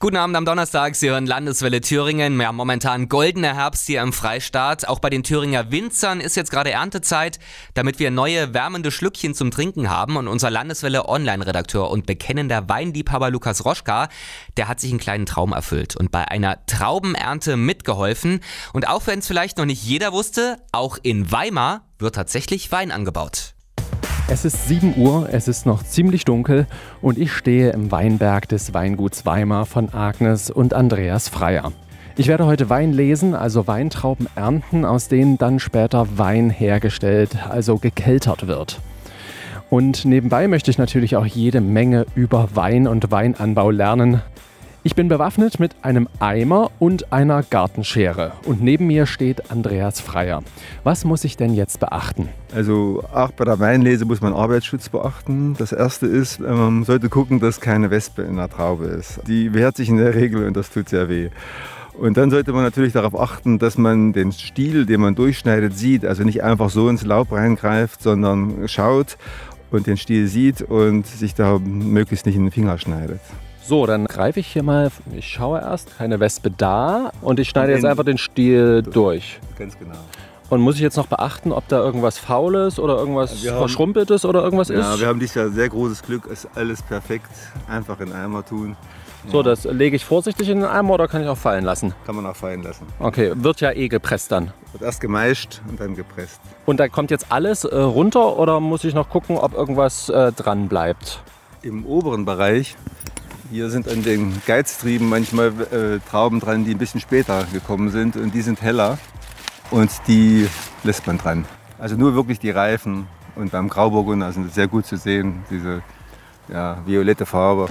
Guten Abend am Donnerstag, Sie hören Landeswelle Thüringen. Ja, momentan goldener Herbst hier im Freistaat. Auch bei den Thüringer Winzern ist jetzt gerade Erntezeit, damit wir neue wärmende Schlückchen zum Trinken haben. Und unser Landeswelle Online-Redakteur und bekennender Weinliebhaber Lukas Roschka, der hat sich einen kleinen Traum erfüllt und bei einer Traubenernte mitgeholfen. Und auch wenn es vielleicht noch nicht jeder wusste, auch in Weimar wird tatsächlich Wein angebaut. Es ist 7 Uhr, es ist noch ziemlich dunkel und ich stehe im Weinberg des Weinguts Weimar von Agnes und Andreas Freier. Ich werde heute Wein lesen, also Weintrauben ernten, aus denen dann später Wein hergestellt, also gekeltert wird. Und nebenbei möchte ich natürlich auch jede Menge über Wein und Weinanbau lernen. Ich bin bewaffnet mit einem Eimer und einer Gartenschere. Und neben mir steht Andreas Freier. Was muss ich denn jetzt beachten? Also auch bei der Weinlese muss man Arbeitsschutz beachten. Das erste ist, man sollte gucken, dass keine Wespe in der Traube ist. Die wehrt sich in der Regel und das tut sehr weh. Und dann sollte man natürlich darauf achten, dass man den Stiel, den man durchschneidet, sieht. Also nicht einfach so ins Laub reingreift, sondern schaut und den Stiel sieht und sich da möglichst nicht in den Finger schneidet. So, dann greife ich hier mal, ich schaue erst, keine Wespe da und ich schneide jetzt einfach den Stiel durch. Ganz genau. Und muss ich jetzt noch beachten, ob da irgendwas Faules oder irgendwas haben- Verschrumpeltes oder irgendwas Ja, ist? wir haben dieses Jahr sehr großes Glück, es ist alles perfekt, einfach in Eimer tun. So, das lege ich vorsichtig in den Eimer oder kann ich auch fallen lassen? Kann man auch fallen lassen. Okay, wird ja eh gepresst dann. Wird erst gemeischt und dann gepresst. Und da kommt jetzt alles äh, runter oder muss ich noch gucken, ob irgendwas äh, dran bleibt? Im oberen Bereich, hier sind an den Geiztrieben manchmal äh, Trauben dran, die ein bisschen später gekommen sind und die sind heller und die lässt man dran. Also nur wirklich die Reifen und beim Grauburgunder sind sehr gut zu sehen, diese ja, violette Farbe.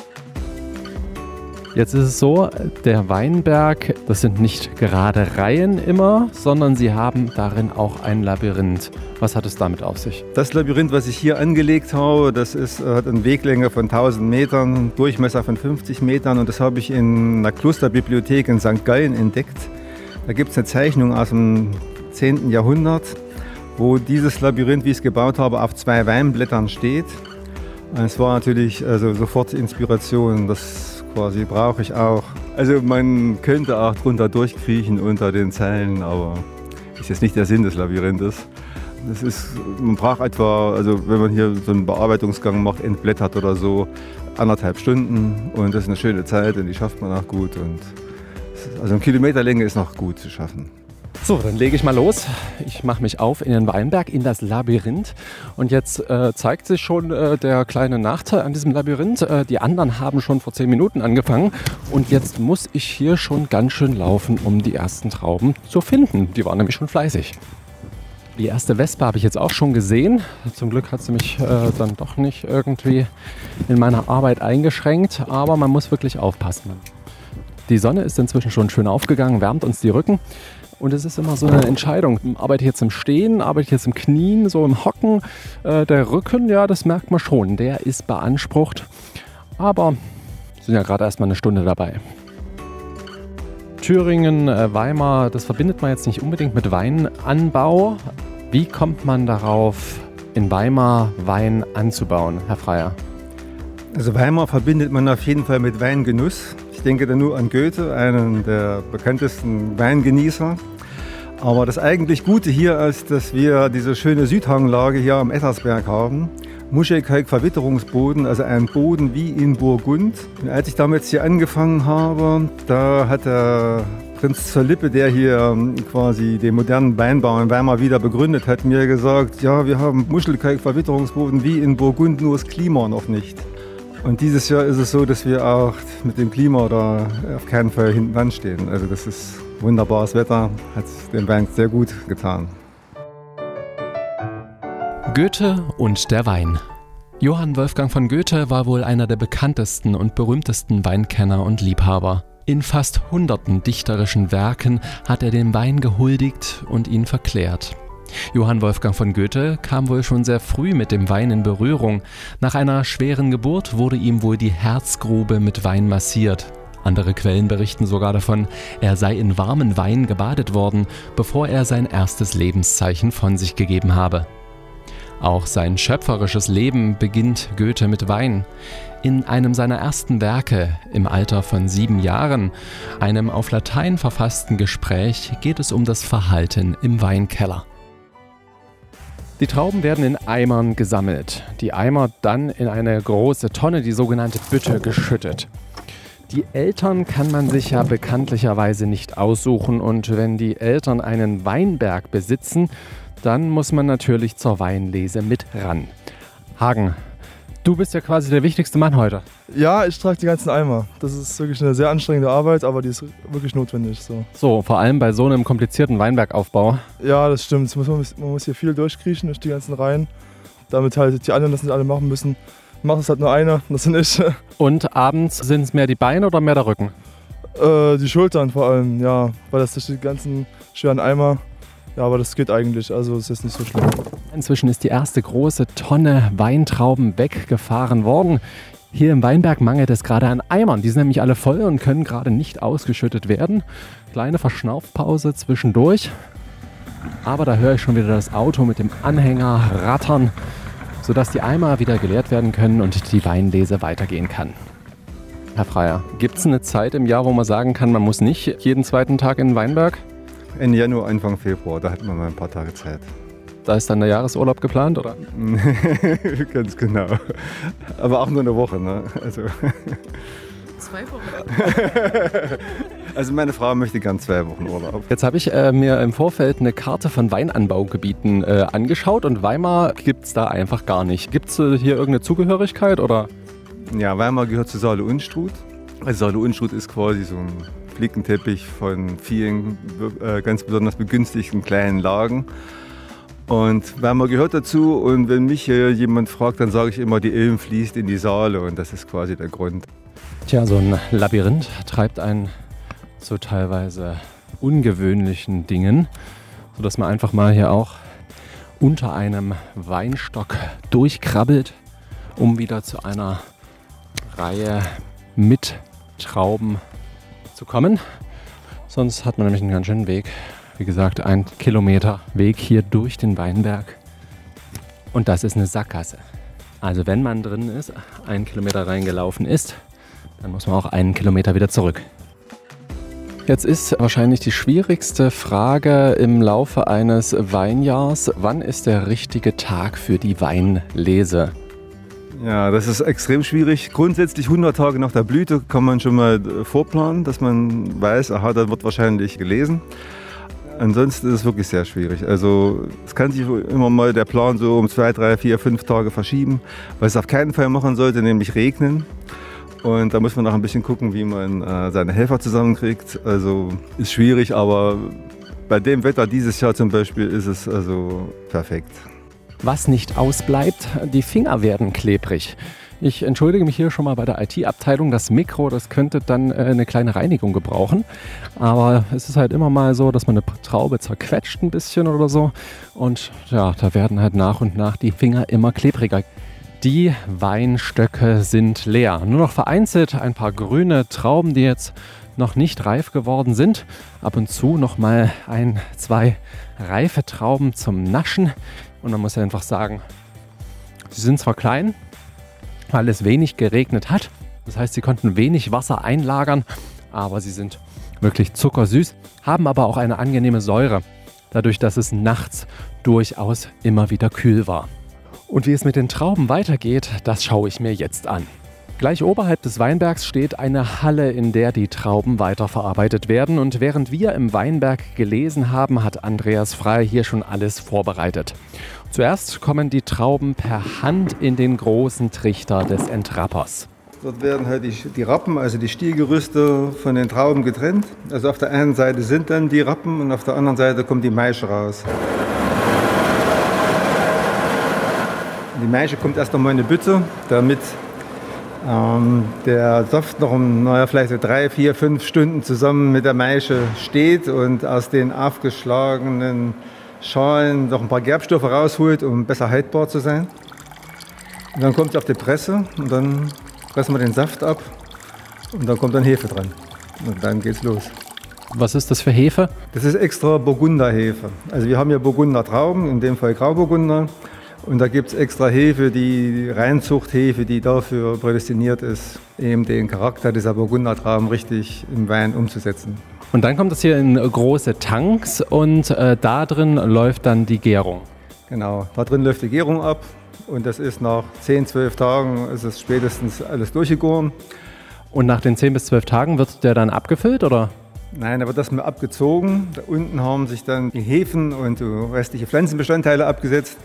Jetzt ist es so, der Weinberg, das sind nicht gerade Reihen immer, sondern sie haben darin auch ein Labyrinth. Was hat es damit auf sich? Das Labyrinth, was ich hier angelegt habe, das ist, hat eine Weglänge von 1000 Metern, Durchmesser von 50 Metern und das habe ich in einer Klosterbibliothek in St. Gallen entdeckt. Da gibt es eine Zeichnung aus dem 10. Jahrhundert, wo dieses Labyrinth, wie ich es gebaut habe, auf zwei Weinblättern steht. Es war natürlich also sofort Inspiration, das quasi brauche ich auch. Also man könnte auch drunter durchkriechen unter den Zeilen, aber ist jetzt nicht der Sinn des Labyrinthes. Das ist, man braucht etwa, also wenn man hier so einen Bearbeitungsgang macht, entblättert oder so, anderthalb Stunden und das ist eine schöne Zeit und die schafft man auch gut. Und also eine Kilometerlänge ist noch gut zu schaffen. So, dann lege ich mal los. Ich mache mich auf in den Weinberg, in das Labyrinth. Und jetzt äh, zeigt sich schon äh, der kleine Nachteil an diesem Labyrinth. Äh, die anderen haben schon vor zehn Minuten angefangen. Und jetzt muss ich hier schon ganz schön laufen, um die ersten Trauben zu finden. Die waren nämlich schon fleißig. Die erste Wespe habe ich jetzt auch schon gesehen. Zum Glück hat sie mich äh, dann doch nicht irgendwie in meiner Arbeit eingeschränkt. Aber man muss wirklich aufpassen. Die Sonne ist inzwischen schon schön aufgegangen, wärmt uns die Rücken. Und es ist immer so eine Entscheidung. Arbeite ich jetzt im Stehen, arbeite ich jetzt im Knien, so im Hocken? Äh, der Rücken, ja, das merkt man schon. Der ist beansprucht. Aber sind ja gerade erst mal eine Stunde dabei. Thüringen, äh, Weimar, das verbindet man jetzt nicht unbedingt mit Weinanbau. Wie kommt man darauf, in Weimar Wein anzubauen, Herr Freier? Also Weimar verbindet man auf jeden Fall mit Weingenuss. Ich denke da nur an Goethe, einen der bekanntesten Weingenießer. Aber das eigentlich Gute hier ist, dass wir diese schöne Südhanglage hier am Ettersberg haben. Muschelkalk-Verwitterungsboden, also ein Boden wie in Burgund. Und als ich damals hier angefangen habe, da hat der Prinz zur Lippe, der hier ähm, quasi den modernen Weinbau in Weimar wieder begründet hat, mir gesagt, ja, wir haben Muschelkalk-Verwitterungsboden wie in Burgund, nur das Klima noch nicht. Und dieses Jahr ist es so, dass wir auch mit dem Klima da auf keinen Fall hinten dran stehen. Also das ist wunderbares Wetter, hat dem Wein sehr gut getan. Goethe und der Wein. Johann Wolfgang von Goethe war wohl einer der bekanntesten und berühmtesten Weinkenner und Liebhaber. In fast hunderten dichterischen Werken hat er dem Wein gehuldigt und ihn verklärt. Johann Wolfgang von Goethe kam wohl schon sehr früh mit dem Wein in Berührung. Nach einer schweren Geburt wurde ihm wohl die Herzgrube mit Wein massiert. Andere Quellen berichten sogar davon, er sei in warmen Wein gebadet worden, bevor er sein erstes Lebenszeichen von sich gegeben habe. Auch sein schöpferisches Leben beginnt Goethe mit Wein. In einem seiner ersten Werke, im Alter von sieben Jahren, einem auf Latein verfassten Gespräch, geht es um das Verhalten im Weinkeller. Die Trauben werden in Eimern gesammelt, die Eimer dann in eine große Tonne, die sogenannte Bütte, geschüttet. Die Eltern kann man sich ja bekanntlicherweise nicht aussuchen und wenn die Eltern einen Weinberg besitzen, dann muss man natürlich zur Weinlese mit ran. Hagen, du bist ja quasi der wichtigste Mann heute. Ja, ich trage die ganzen Eimer. Das ist wirklich eine sehr anstrengende Arbeit, aber die ist wirklich notwendig. So, so vor allem bei so einem komplizierten Weinbergaufbau. Ja, das stimmt. Man muss, hier viel durchkriechen durch die ganzen Reihen, damit halt die anderen das nicht alle machen müssen macht es halt nur einer, das sind ich. Und abends sind es mehr die Beine oder mehr der Rücken? Äh, die Schultern vor allem, ja, weil das durch die ganzen schweren Eimer, ja, aber das geht eigentlich, also es ist nicht so schlimm. Inzwischen ist die erste große Tonne Weintrauben weggefahren worden. Hier im Weinberg mangelt es gerade an Eimern. Die sind nämlich alle voll und können gerade nicht ausgeschüttet werden. Kleine Verschnaufpause zwischendurch. Aber da höre ich schon wieder das Auto mit dem Anhänger rattern sodass die Eimer wieder geleert werden können und die Weinlese weitergehen kann. Herr Freier, gibt es eine Zeit im Jahr, wo man sagen kann, man muss nicht jeden zweiten Tag in den Weinberg? Ende Januar, Anfang Februar, da hat man mal ein paar Tage Zeit. Da ist dann der Jahresurlaub geplant, oder? Ganz genau. Aber auch nur eine Woche, ne? Also. Zwei Wochen. Also meine Frau möchte gern zwei Wochen Urlaub. Jetzt habe ich äh, mir im Vorfeld eine Karte von Weinanbaugebieten äh, angeschaut und Weimar gibt es da einfach gar nicht. Gibt es äh, hier irgendeine Zugehörigkeit oder? Ja, Weimar gehört zu Saale Unstrut. Also Saale Unstrut ist quasi so ein Flickenteppich von vielen äh, ganz besonders begünstigten kleinen Lagen. Und Weimar gehört dazu und wenn mich jemand fragt, dann sage ich immer, die Ilm fließt in die Saale und das ist quasi der Grund. Tja, so ein Labyrinth treibt einen zu teilweise ungewöhnlichen Dingen, sodass man einfach mal hier auch unter einem Weinstock durchkrabbelt, um wieder zu einer Reihe mit Trauben zu kommen. Sonst hat man nämlich einen ganz schönen Weg. Wie gesagt, ein Kilometer Weg hier durch den Weinberg. Und das ist eine Sackgasse. Also wenn man drin ist, einen Kilometer reingelaufen ist, dann muss man auch einen Kilometer wieder zurück. Jetzt ist wahrscheinlich die schwierigste Frage im Laufe eines Weinjahrs, wann ist der richtige Tag für die Weinlese? Ja, das ist extrem schwierig. Grundsätzlich 100 Tage nach der Blüte kann man schon mal vorplanen, dass man weiß, aha, dann wird wahrscheinlich gelesen. Ansonsten ist es wirklich sehr schwierig. Also es kann sich immer mal der Plan so um zwei, drei, vier, fünf Tage verschieben. Was es auf keinen Fall machen sollte, nämlich regnen. Und da muss man noch ein bisschen gucken, wie man äh, seine Helfer zusammenkriegt. Also ist schwierig, aber bei dem Wetter dieses Jahr zum Beispiel ist es also perfekt. Was nicht ausbleibt, die Finger werden klebrig. Ich entschuldige mich hier schon mal bei der IT-Abteilung. Das Mikro, das könnte dann äh, eine kleine Reinigung gebrauchen. Aber es ist halt immer mal so, dass man eine Traube zerquetscht ein bisschen oder so. Und ja, da werden halt nach und nach die Finger immer klebriger. Die Weinstöcke sind leer. Nur noch vereinzelt ein paar grüne Trauben, die jetzt noch nicht reif geworden sind. Ab und zu noch mal ein, zwei reife Trauben zum Naschen. Und man muss einfach sagen, sie sind zwar klein, weil es wenig geregnet hat. Das heißt, sie konnten wenig Wasser einlagern, aber sie sind wirklich zuckersüß, haben aber auch eine angenehme Säure, dadurch, dass es nachts durchaus immer wieder kühl war. Und wie es mit den Trauben weitergeht, das schaue ich mir jetzt an. Gleich oberhalb des Weinbergs steht eine Halle, in der die Trauben weiterverarbeitet werden. Und während wir im Weinberg gelesen haben, hat Andreas Frey hier schon alles vorbereitet. Zuerst kommen die Trauben per Hand in den großen Trichter des Entrappers. Dort werden halt die, die Rappen, also die Stielgerüste von den Trauben getrennt. Also auf der einen Seite sind dann die Rappen und auf der anderen Seite kommt die Maische raus. Die Maische kommt erst nochmal in eine Bütte, damit ähm, der Saft noch um naja, vielleicht so drei, vier, fünf Stunden zusammen mit der Maische steht und aus den aufgeschlagenen Schalen noch ein paar Gerbstoffe rausholt, um besser haltbar zu sein. Und dann kommt es auf die Presse und dann pressen wir den Saft ab und dann kommt dann Hefe dran. Und dann geht's los. Was ist das für Hefe? Das ist extra Burgunderhefe. Also wir haben hier Burgunder Trauben, in dem Fall Grauburgunder. Und da gibt es extra Hefe, die Reinzuchthefe, die dafür prädestiniert ist, eben den Charakter dieser Burgundertrauben richtig im Wein umzusetzen. Und dann kommt es hier in große Tanks und äh, da drin läuft dann die Gärung. Genau, da drin läuft die Gärung ab und das ist nach 10, 12 Tagen ist es spätestens alles durchgegoren. Und nach den 10 bis 12 Tagen wird der dann abgefüllt oder? Nein, da wird das mal abgezogen. Da unten haben sich dann die Hefen und so restliche Pflanzenbestandteile abgesetzt.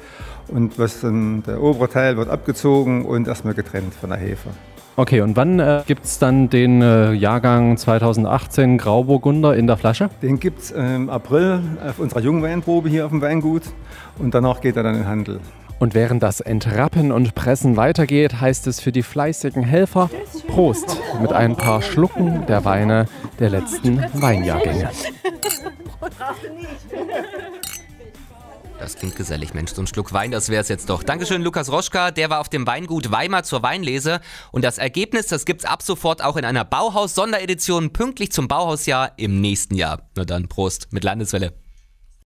Und was dann, der obere Teil wird abgezogen und erstmal getrennt von der Hefe. Okay, und wann äh, gibt es dann den äh, Jahrgang 2018 Grauburgunder in der Flasche? Den gibt es im April auf unserer Jungweinprobe hier auf dem Weingut und danach geht er dann in den Handel. Und während das Entrappen und Pressen weitergeht, heißt es für die fleißigen Helfer Prost mit ein paar Schlucken der Weine der letzten Weinjahrgänge. Das klingt gesellig, Mensch. So ein Schluck Wein, das wär's jetzt doch. Dankeschön, Lukas Roschka. Der war auf dem Weingut Weimar zur Weinlese. Und das Ergebnis, das gibt's ab sofort auch in einer Bauhaus-Sonderedition pünktlich zum Bauhausjahr im nächsten Jahr. Na dann, Prost mit Landeswelle.